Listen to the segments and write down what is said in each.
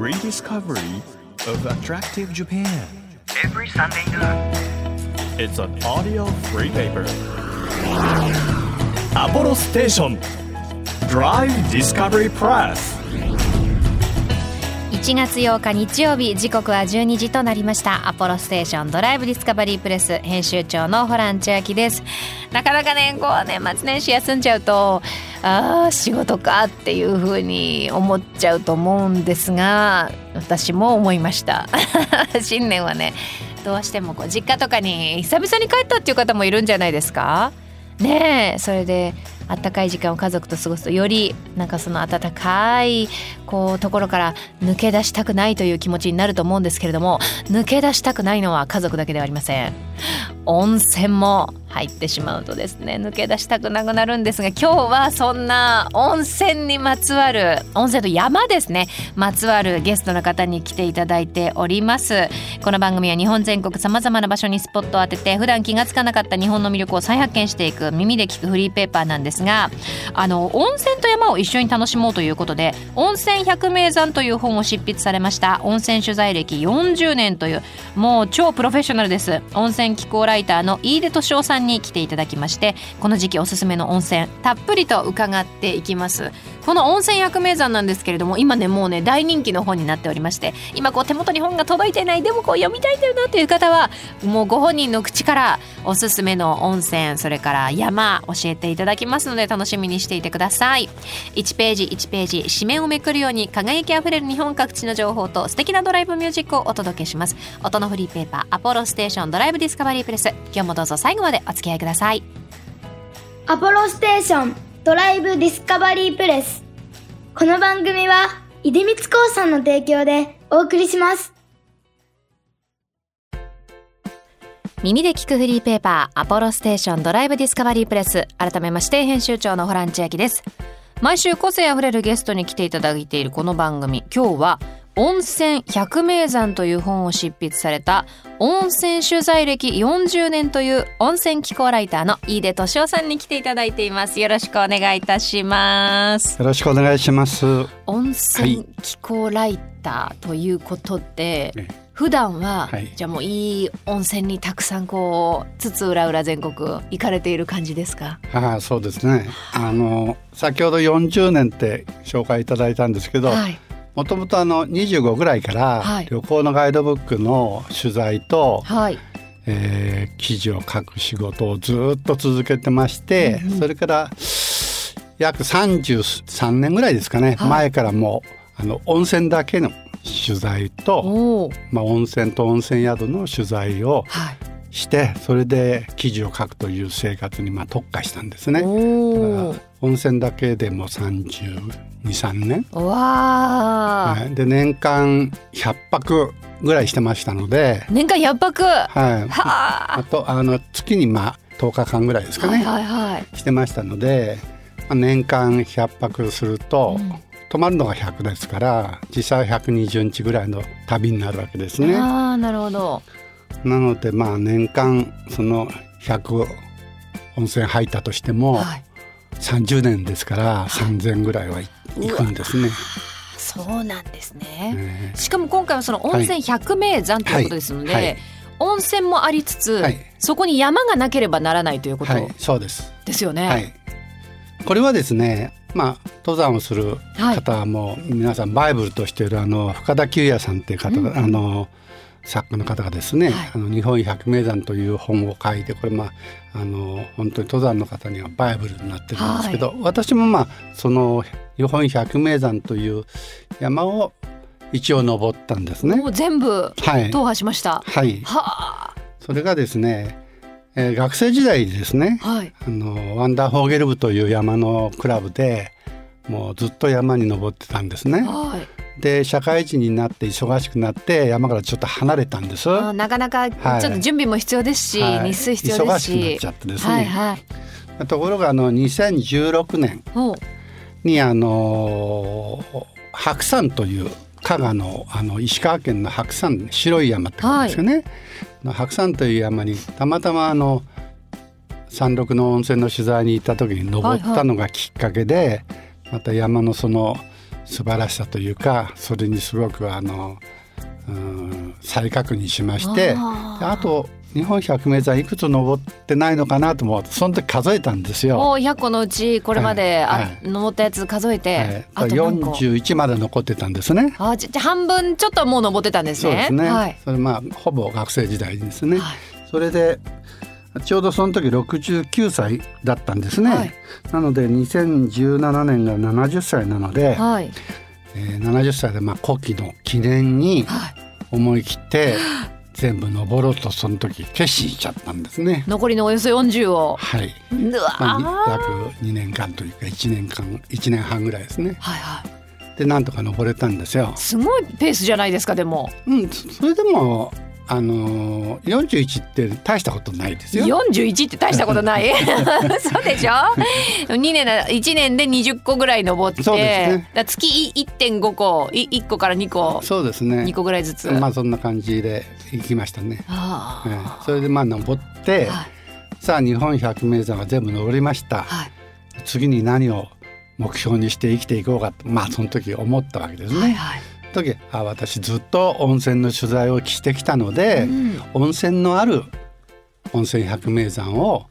rediscovery of attractive Japan. every Sunday noon. It's an audio free paper. Apollo Station Drive Discovery Press. 1月8日日曜日時刻は12時となりました。アポロステーションドライブディスカバリープレス編集長のホラン千秋です。なかなかねこう年末年始休んじゃうとあー仕事かっていうふうに思っちゃうと思うんですが私も思いました。新年はねどうしてもこう実家とかに久々に帰ったっていう方もいるんじゃないですか？ねえそれであったかい時間を家族と過ごすとよりなんかその温かいこうところから抜け出したくないという気持ちになると思うんですけれども抜け出したくないのは家族だけではありません。温泉も。入ってしまうとですね抜け出したくなくなるんですが今日はそんな温泉にまつわる温泉と山ですねまつわるゲストの方に来ていただいております。この番組は日本全国さまざまな場所にスポットを当てて普段気がつかなかった日本の魅力を再発見していく耳で聞くフリーペーパーなんですがあの温泉と山を一緒に楽しもうということで「温泉百名山」という本を執筆されました温泉取材歴40年というもう超プロフェッショナルです。温泉気候ライターの飯出敏夫さんに来ていただきましてこの時期おすすめの温泉たっぷりと伺っていきます。この温泉百名山なんですけれども今ねもうね大人気の本になっておりまして今こう手元に本が届いてないでもこう読みたいんだよなという方はもうご本人の口からおすすめの温泉それから山教えていただきますので楽しみにしていてください。1ページ1ページ紙面をめくるように輝きあふれる日本各地の情報と素敵なドライブミュージックをお届けします。音のフリーペーパーアポロステーションドライブディスカバリープレス。今日もどうぞ最後までお付き合いください。アポロステーション。ドライブディスカバリープレス。この番組は、出光興産の提供でお送りします。耳で聞くフリーペーパーアポロステーションドライブディスカバリープレス改めまして編集長のホラン千秋です毎週個性あふれるゲストに来ていただいているこの番組今日は温泉百名山という本を執筆された温泉取材歴40年という温泉気候ライターの飯出敏夫さんに来ていただいています。よろしくお願いいたします。よろしくお願いします。温泉気候ライターということで、え普段は、はい。じゃあもういい温泉にたくさんこうつつ裏裏全国行かれている感じですか？ああ、そうですね。あの先ほど40年って紹介いただいたんですけど、はいもともとあの25ぐらいから、はい。旅行のガイドブックの取材と、はい。えー記事を書く仕事をずっと続けてまして、それから約33年ぐらいですかね、はい。前からもうあの温泉だけの取材と、まあ、温泉と温泉宿の取材をはい。してそれで記事を書くという生活にまあ特化したんですね。温泉だけでも323年、おわー、はい。で年間100泊ぐらいしてましたので、年間100泊。ははい、あ。あとあの月にまあ10日間ぐらいですかね、はいはいはい。してましたので、まあ、年間100泊すると、泊まるのが100ですから実際は120日ぐらいの旅になるわけですね。ああなるほど。なのでまあ年間その100温泉入ったとしても、はい。30年ですから3000ぐらいはい行くんですね。そうなんですね、えしかも今回はその温泉百名山ということですので、はいはい温泉もありつつ、はいそこに山がなければならないということそうです。ですよね。はい。これはですね、まあ登山をするはい方はもう皆さんバイブルとしているあの深田久也さんっていう方が、あの作家の方がですね、はいあの日本百名山という本を書いてこれまああの本当に登山の方にはバイブルになってるんですけど、私もまあその日本百名山という山を一応登ったんですねも。う全部はい。踏破しました。はい。はそれがですね、えー学生時代にですねあ、はい。あのワンダーホーゲル部という山のクラブでもうずっと山に登ってたんですね。はい。で社会人になって忙しくなって山からちょっと離れたんです。なかなかちょっと準備も必要ですし、はい日数必要ですし。忙しくなっちゃってですねはいはい。ところがあの2016年にあの白山という加賀のあの石川県の白山白い山って言うんですよね。の白山という山にたまたまあの山麓の温泉の取材に行った時に登ったのがきっかけで、また山のその素晴らしさというかそれにすごくあのうん再確認しましてあと日本百名山いくつ登ってないのかなと思ってその時数えたんですよ。もう100個のうちこれまで、はいはあ登ったやつ数えて、あはい、と何個？41まで残ってたんですね。あじゃ半分ちょっとはもう登ってたんですね。そうですね。はい。それまあほぼ学生時代にですね。はいそれでちょうどその時69歳だったんですね。はいなので2017年が70歳なので、はい。えー70歳でまあ古希の記念にはい。思い切って全部登ろうとその時決心しちゃったんですね。残りのおよそ40を。はい。まあ、約2年間というか1年間1年半ぐらいですね。はいはい。でなんとか登れたんですよ。すごいペースじゃないですかでも。うん、そそれでもあのー、41って大したことないですよ。41って大したことない そうでしょ？2年な1年で20個ぐらい登ってね月い1.5個い1個から2個そうですね。2個ぐらいずつ、まあそんな感じで行きましたね。あえそれでまあ登って、はいさあ日本百名山は全部登りました。はい次に何を目標にして生きていこうかとまあその時思ったわけですね。はいはい時あ私ずっと温泉の取材をしてきたので、うん温泉のある温泉百名山を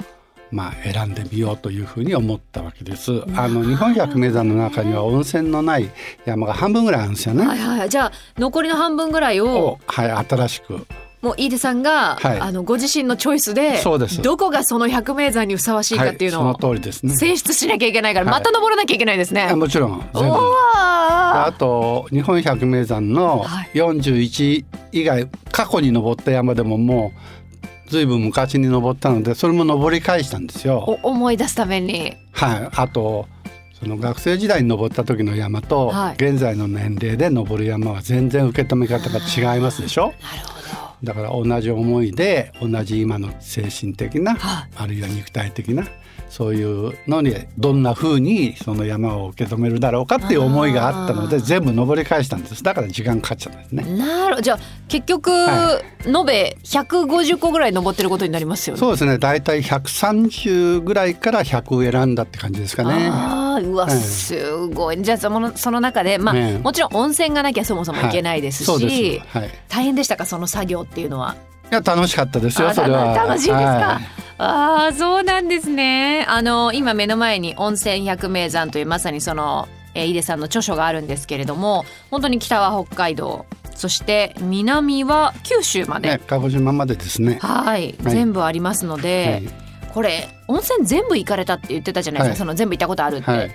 まあ選んでみようというふうに思ったわけです。あの日本百名山の中には温泉のない山が半分ぐらいあるんですよね。はいはいじゃあ残りの半分ぐらいををはい新しくもう飯出さんが、はいあのご自身のチョイスでそうですどこがその百名山にふさわしいかっていうのをはい、その通りですね。選出しなきゃいけないから、はいまた登らなきゃいけないですね。あもちろん全部。おあーと日本百名山のはい。41以外過去に登った山でももうずいぶん昔に登ったのでそれも登り返したんですよ。お思い出すために。はい、あとその学生時代に登った時の山と、はい。現在の年齢で登る山は全然受け止め方が違いますでしょ？なるほど。だから同じ思いで同じ今の精神的な、はい。あるいは肉体的なそういうのにどんな風にその山を受け止めるだろうかっていう思いがあったので全部登り返したんです。だから時間かかっちゃったんです。ね。なるじゃあ結局、は延べ150個ぐらい登ってることになりますよね。そうですね。大体130ぐらいから100を選んだって感じですかね。あーうわええ。すごい。じゃあそのその中でまあ、ええ。もちろん温泉がなきゃそもそもい。けないですし、はいす。はい、い大変でしたか？その作業っていうのは。や楽しかったですよあそれは。楽しいですか、はいああそうなんですね。あの今目の前に温泉百名山というまさにその、えー、井出さんの著書があるんですけれども本当に北は北海道そして南は九州まで、ね、鹿児島までですね。はい、はい。全部ありますので、これ温泉全部行かれたって言ってたじゃないですか、はい。その全部行ったことあるって、はい。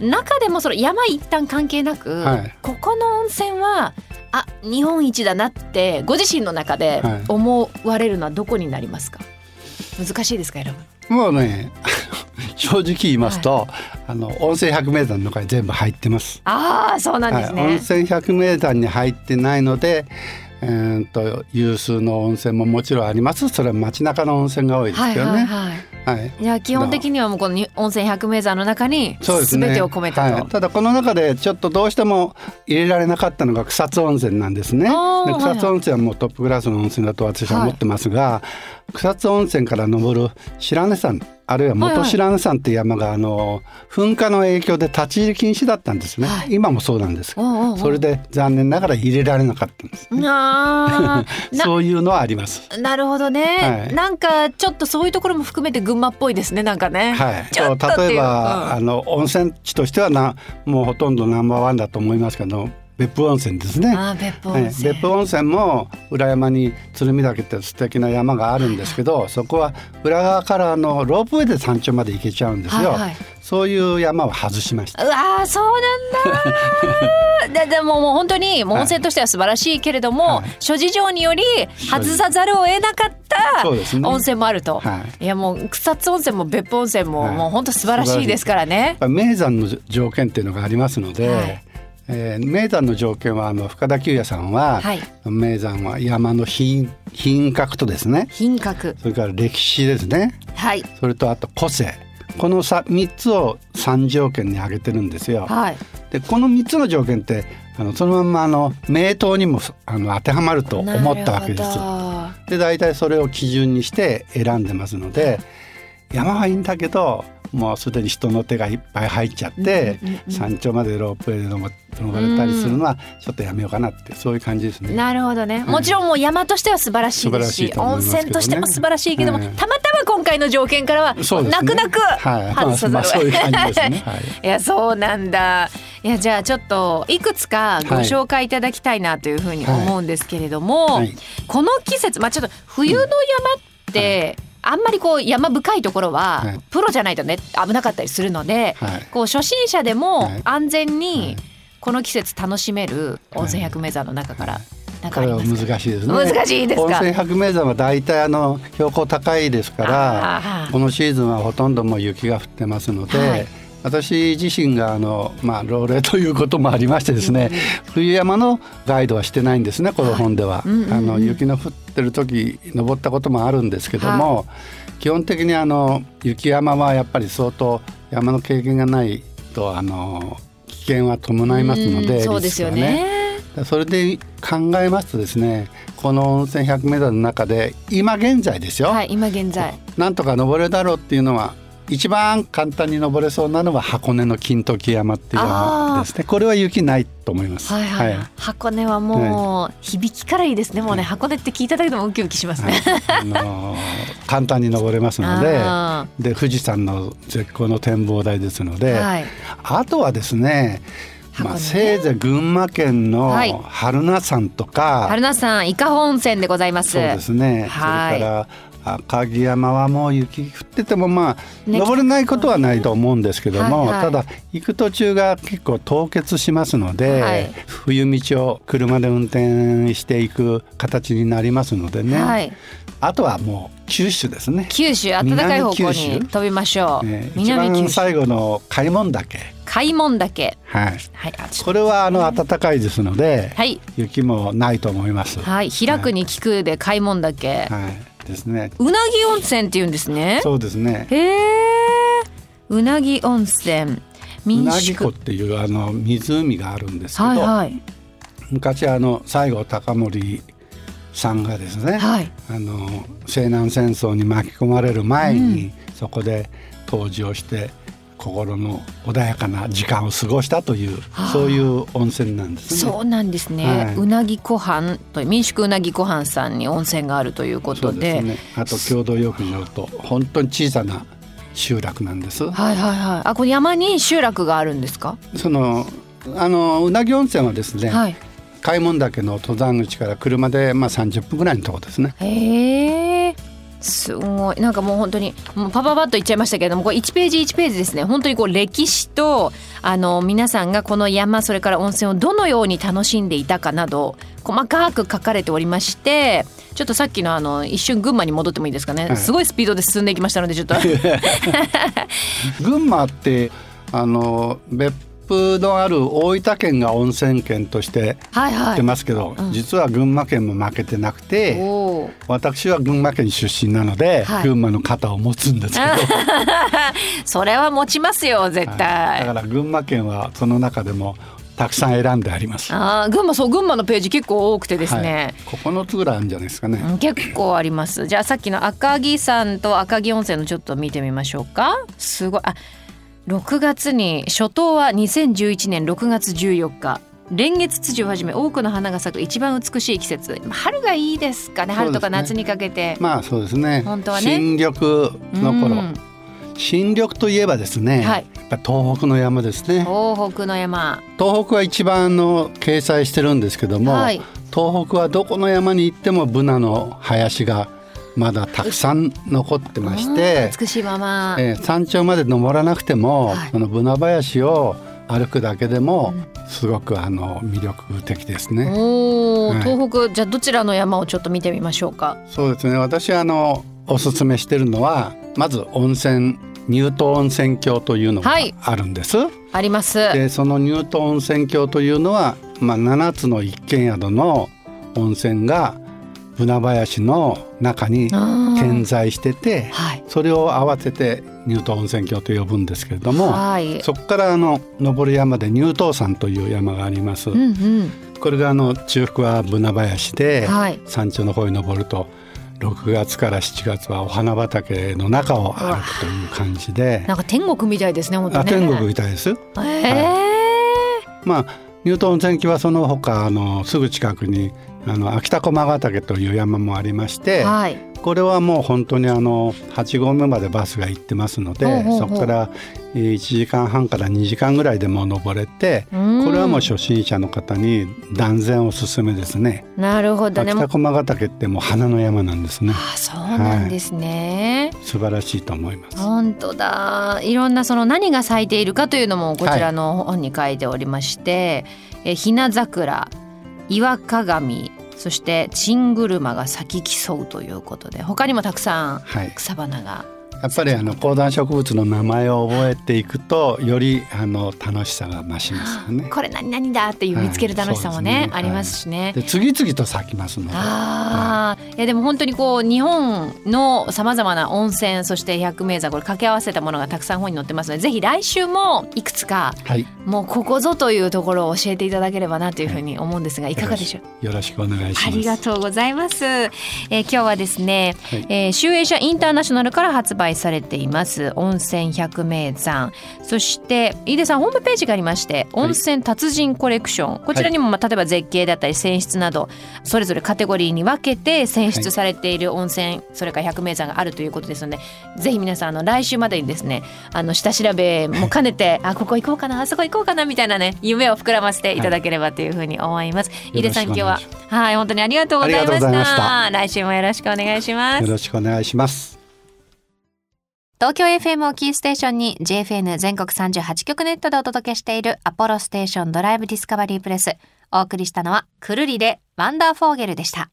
中でもその山一旦関係なく、はい。ここの温泉はあ日本一だなってご自身の中ではい。思われるのはどこになりますか？難しいですか選ぶ？もうね 正直言いますと、あの温泉百名山の中に全部入ってます。ああそうなんですはい、温ね、泉百名山に入ってないので、えー、と有数の温泉ももちろんあります。それは街中の温泉が多いですはいけどね。はいはいはいい。や基本的にはもうこのに温泉百名山の中に全てを込めたと、はい、ただこの中でちょっとどうしても入れられなかったのが草津温泉なんですね。草津温泉はもうトップクラスの温泉だと私は思ってますが、草津温泉から登る白根山あるいは元白根山っていう山があの噴火の影響で立ち入り禁止だったんですね、はい。今もそうなんです。それで残念ながら入れられなかったんです。あー なそういうのはあります。なるほどね、はい。なんかちょっとそういうところも含めて群馬っぽいですねなんかね、はい、例えば、うん。あの温泉地としてはなもうほとんどナンバーワンだと思いますけど別府温泉ですね。別府はい。温泉、別府温泉も裏山に鶴見岳って素敵な山があるんですけどそこは裏側からあのロープウェイで山頂まで行けちゃうんですよ、はいはい。そういう山は外しました。うわーそうなんだ ででももう本当に温泉としては素晴らしいけれども、はい。諸事情により外さざるを得なかった温泉もあると、、はい。やもう草津温泉も別府温泉も、はい。もう本当素晴らしいですからね。名山の条件っていうのがありますので、はいえー名山の条件はあの深田久也さんは、はい。名山は山の品品格とですね。品格。それから歴史ですね。はい。それとあと個性。このさ3つを3条件に挙げてるんですよ。はい。でこの3つの条件ってあのそのまんまあの名刀にもあの当てはまると思ったわけです。で大体それを基準にして選んでますので山はいいんだけどもうすでに人の手がいっぱい入っちゃって、うんうんうん山頂までロープウェイで登登れたりするのはちょっとやめようかなってそういう感じですね。なるほどね。もちろんもう山としては素晴らしいですし、素晴らしいと思い温泉としても素晴らしいけども、はいたまたま今回の条件からは泣く泣くはい、外さざるをまあ、そういう感じですね。はい。いやそうなんだ。いやじゃあちょっといくつかごはい紹介いただきたいなというふうに思うんですけれども、はい。この季節まあちょっと冬の山って、あんまりこう山深いところは、はい。プロじゃないとね危なかったりするので、はい。こう初心者でもはい。安全にはい。この季節楽しめる温泉百名山の中から、なんかこれはすか？難しいですね。難しいですか？温泉百名山は大体あの標高高いですかあら、ー。このシーズンはほとんどもう雪が降ってますので。はい私自身があの、まあ、老齢ということもありましてですね、冬山のガイドはしてないんですねこの本では、あの雪の降ってる時登ったこともあるんですけども、基本的にあの雪山はやっぱり相当山の経験がないとあの危険は伴いますので、うんそうですよね。それで考えますとですねこの温泉 100m の中で今現在ですよ、はい今現在。なんとか登れるだろうっていうのは一番簡単に登れそうなのは箱根の金時山っていう山ですね。これは雪ないと思います。はいはい、はい。箱根はもう響きからいいですねもうね。箱根って聞いただけでもウキウキしますね、あのー簡単に登れますのであで富士山の絶好の展望台ですので、はい。あとはですねまあ、せいぜい群馬県のはい。榛名山とか、春菜さん伊香保温泉でございます。そうですね。はい。それから赤城山はもう雪降っててもまあ、ね。登れないことはないと思うんですけども、ただ行く途中が結構凍結しますので、はい。冬道を車で運転していく形になりますのでね。はい。あとはもう九州ですね。九州暖かい方向に飛びましょう、ね一南九州。番最後の開門岳。開門岳。はい。はい。これはあの暖かいですので、はい。雪もないと思います。はい。開くに効くで開門岳、はい。ですね。うなぎ温泉って言うんですね。そうですね。へえうなぎ温泉。う民なぎ湖宿っていうあの湖があるんですけど、はいはい。昔あの西郷隆盛さんがですね、はい。あの西南戦争に巻き込まれる前に、そこで湯治をして心の穏やかな時間を過ごしたという、はあそういう温泉なんですね。そうなんですね、はいうなぎ湖畔と民宿うなぎ湖畔さんに温泉があるというこそとでね。あと共同浴場と本当に小さな集落なんです。はいはいはいあこれ山に集落があるんですか？そのあのうなぎ温泉はですね、はい開門岳の登山口から車でまあ30分ぐらいのところですね。へえすごい。なんかもう本当にもうパパパッと言っちゃいましたけれどもこれ1ページ1ページですね。本当にこう歴史とあの皆さんがこの山それから温泉をどのように楽しんでいたかなど細かく書かれておりましてちょっとさっきのあの一瞬群馬に戻ってもいいですかね、はいすごいスピードで進んでいきましたのでちょっと。群馬ってあの別府のある大分県が温泉県としてはいはい。言ってますけど、実は群馬県も負けてなくておー。私は群馬県出身なので、はい。群馬の肩を持つんですけど、それは持ちますよ絶だ対、から群馬県はその中でもたくさん選んであります。あー群馬そう群馬のページ結構多くてですね、はい、9つぐらいあるんじゃないですかね。うん結構あります。じゃあさっきの赤城山と赤城温泉のちょっと見てみましょうか。すごいあ6月に初冬は2011年6月14日。連月ツジをはじめ多くの花が咲く一番美しい季節。まあ春がいいですかね春とか夏にかけて、まあそうですね。本当はね。新緑の頃、うん。新緑といえばですね、はい。やっぱ東北の山ですね。東北の山。東北は一番あの掲載してるんですけども、はい東北はどこの山に行ってもブナの林がまだたくさん残ってましてうん、美しいまま、えー山頂まで登らなくても、はい。そのブナ林を歩くだけでもすごくあの魅力的ですね。はい。東北じゃあどちらの山をちょっと見てみましょうか。そうですね。私あのおすすめしてるのはまず温泉乳頭温泉郷というのがはい。あるんです。あります。でその乳頭温泉郷というのは、まあ、7つの一軒宿の温泉がブナ林の中に点在しててはい。それを合わせて乳頭温泉郷と呼ぶんですけれども、はい。そこからあの登る山で乳頭山という山があります。うんうん。これがあの中腹はブナ林で、はい。山頂の方に登ると6月から7月はお花畑の中を歩くという感じで。なんか天国みたいですね本当ね。あ天国みたいです。ええまあニュートン泉記はその他あのすぐ近くにあの秋田駒ヶ岳という山もありまして、はい。これはもう本当にあの8合目までバスが行ってますのでそこからえー1時間半から2時間ぐらいでもう登れてこれはもう初心者の方に断然おすすめですね。なるほど。ね秋田駒ヶ岳ってもう花の山なんですね。あそうなんですね、素晴らしいと思います。本当だ。いろんなその何が咲いているかというのもこちらの本に書いておりまして、えひな桜岩鏡そしてチングルマが咲き競うということで他にもたくさんはい。草花がやっぱりあの高山植物の名前を覚えていくとよりあの楽しさが増しますよね。これ何々だっていう見つける楽しさもね,、はいねありますしね。で次々と咲きますので。ああ、いやでも本当にこう日本のさまざまな温泉そして百名山これ掛け合わせたものがたくさん本に載ってますのでぜひ来週もいくつかはい。もうここぞというところを教えていただければなというふうに思うんですがいかがでしょう？よろしくお願いします。ありがとうございます。えー今日はですね、はいえー、集英社インターナショナルから発売されています。温泉百名山。そして飯出さんホームページがありまして温泉達人コレクション、こちらにも、まあ、例えば絶景だったり泉質などそれぞれカテゴリーに分けて選出されている温泉、それから百名山があるということですのでぜひ皆さんあの来週までにですねあの下調べも兼ねてあここ行こうかなあそこ行こうかなみたいなね夢を膨らませていただければというふうに思います。飯出さん今日ははい、本当にありがとうございま。した。来週もよろしくお願いします。よ。ろしくお願いします。東京 FM をキーステーションに JFN 全国38局ネットでお届けしているアポロステーションドライブディスカバリープレス。お送りしたのはくるりでワンダーフォーゲルでした。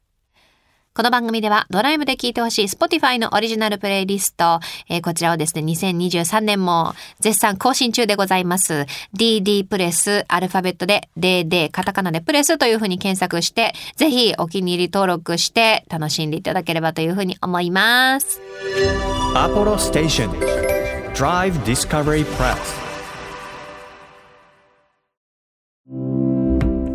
この番組ではドライブで聴いてほしい Spotify のオリジナルプレイリスト、えーこちらをですね、2023年も絶賛更新中でございます。DD プレス、アルファベットで DD、カタカナでプレスというふうに検索して、ぜひお気に入り登録して楽しんでいただければというふうに思います。Apollo Station Drive Discovery Press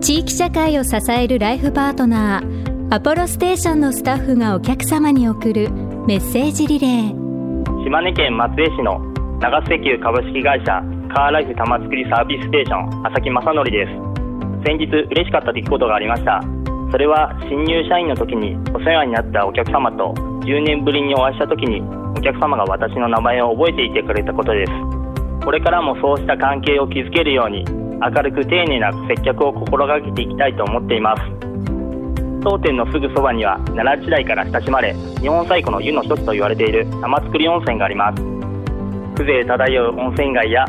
地域社会を支えるライフパートナーアポロステーションのスタッフがお客様に送るメッセージリレー。島根県松江市の長瀬石油株式会社カーライフ玉造りサービスステーション浅木正則です。先日嬉しかった出来事がありました。それは新入社員の時にお世話になったお客様と10年ぶりにお会いした時にお客様が私の名前を覚えていてくれたことです。これからもそうした関係を築けるように明るく丁寧な接客を心がけていきたいと思っています。当店のすぐそばには奈良時代から親しまれ日本最古の湯の一つと言われている玉造温泉があります。風情漂う温泉街や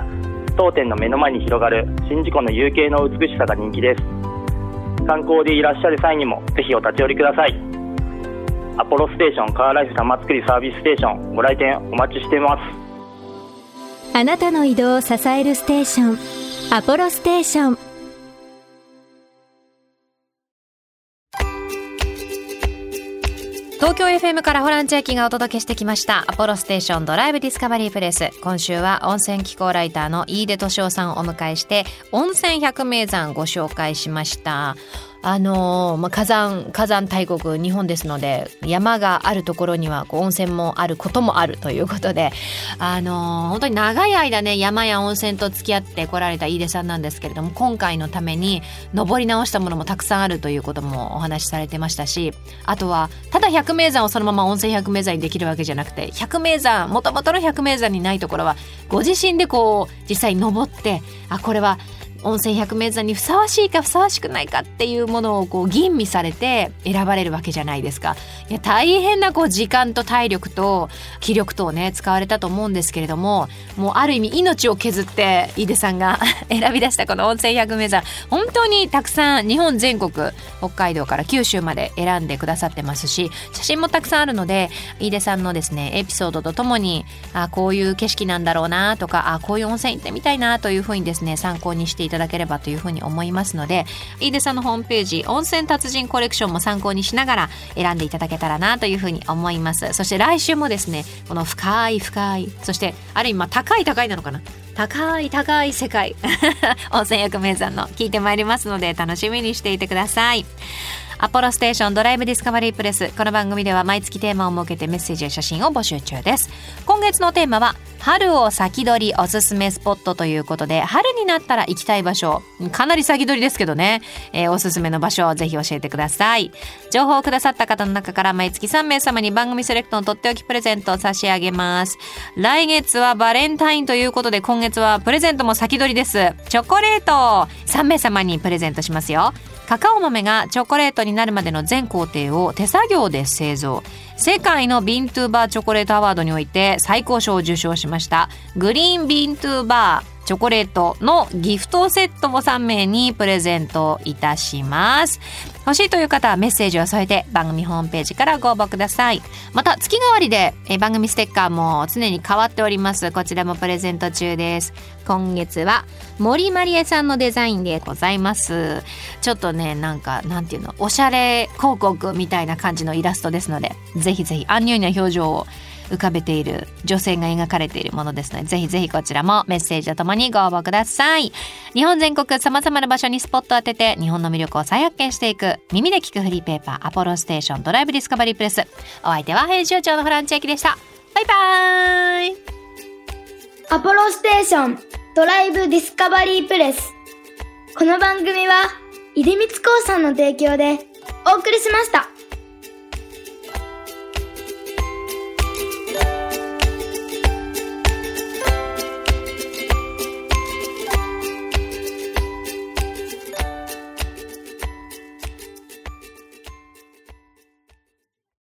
当店の目の前に広がる宍道湖の夕景の美しさが人気です。観光でいらっしゃる際にもぜひお立ち寄りください。アポロステーションカーライフ玉造サービスステーションご来店お待ちしています。あなたの移動を支えるステーションアポロステーション。東京 FM からホラン千秋がお届けしてきました。アポロステーションドライブディスカバリープレス。今週は温泉気候ライターの飯出敏夫さんをお迎えして温泉百名山ご紹介しました。あのーまあ、火山火山大国日本ですので山があるところにはこう温泉もあることもあるということであのー本当に長い間ね山や温泉と付き合ってこられた飯出さんなんですけれども今回のために登り直したものもたくさんあるということもお話しされてましたしあとはただ百名山をそのまま温泉百名山にできるわけじゃなくて百名山もともとの百名山にないところはご自身でこう実際登ってあこれは温泉百名山にふさわしいかふさわしくないかっていうものをこう吟味されて選ばれるわけじゃないですか。いや大変なこう時間と体力と気力とね使われたと思うんですけれどももうある意味命を削って井出さんが 選び出したこの温泉百名山本当にたくさん日本全国北海道から九州まで選んでくださってますし写真もたくさんあるので井出さんのですねエピソードとともにあこういう景色なんだろうなとかあこういう温泉行ってみたいなというふうにですね参考にしていたただければというふうに思いますので飯出さんのホームページ温泉達人コレクションも参考にしながら選んでいただけたらなというふうに思います。そして来週もですねこの深い深いそしてある意味まあ高い高いなのかな？高い高い世界 温泉百名山の聞いてまいりますので楽しみにしていてください。アポロステーションドライブディスカバリープレス。この番組では毎月テーマを設けてメッセージや写真を募集中です。今月のテーマは春を先取りおすすめスポットということで春になったら行きたい場所。かなり先取りですけどね、えー、おすすめの場所をぜひ教えてください。情報をくださった方の中から毎月3名様に番組セレクトのとっておきプレゼントを差し上げます。来月はバレンタインということで今月はプレゼントも先取りです。チョコレート3名様にプレゼントしますよ。カカオ豆がチョコレートになるまでの全工程を手作業で製造。世界のビントゥーバーチョコレートアワードにおいて最高賞を受賞しました。グリーンビントゥーバーチョコレートのギフトセットを3名にプレゼントいたします。欲しいという方はメッセージを添えて番組ホームページからご応募ください。また月替わりで番組ステッカーも常に変わっております。こちらもプレゼント中です。今月は森まりえさんのデザインでございます。ちょっとねなんかなんていうのおしゃれ広告みたいな感じのイラストですのでぜひぜひアンニュイな表情を浮かべている女性が描かれているものですのでぜひぜひこちらもメッセージとともにご応募ください。日本全国さまざまな場所にスポットを当てて日本の魅力を再発見していく耳で聞くフリーペーパーアポロステーションドライブディスカバリープレス。お相手は編集長のフランチェキでした。バイバイ。アポロステーションドライブディスカバリープレス。この番組は出光興産の提供でお送りしました。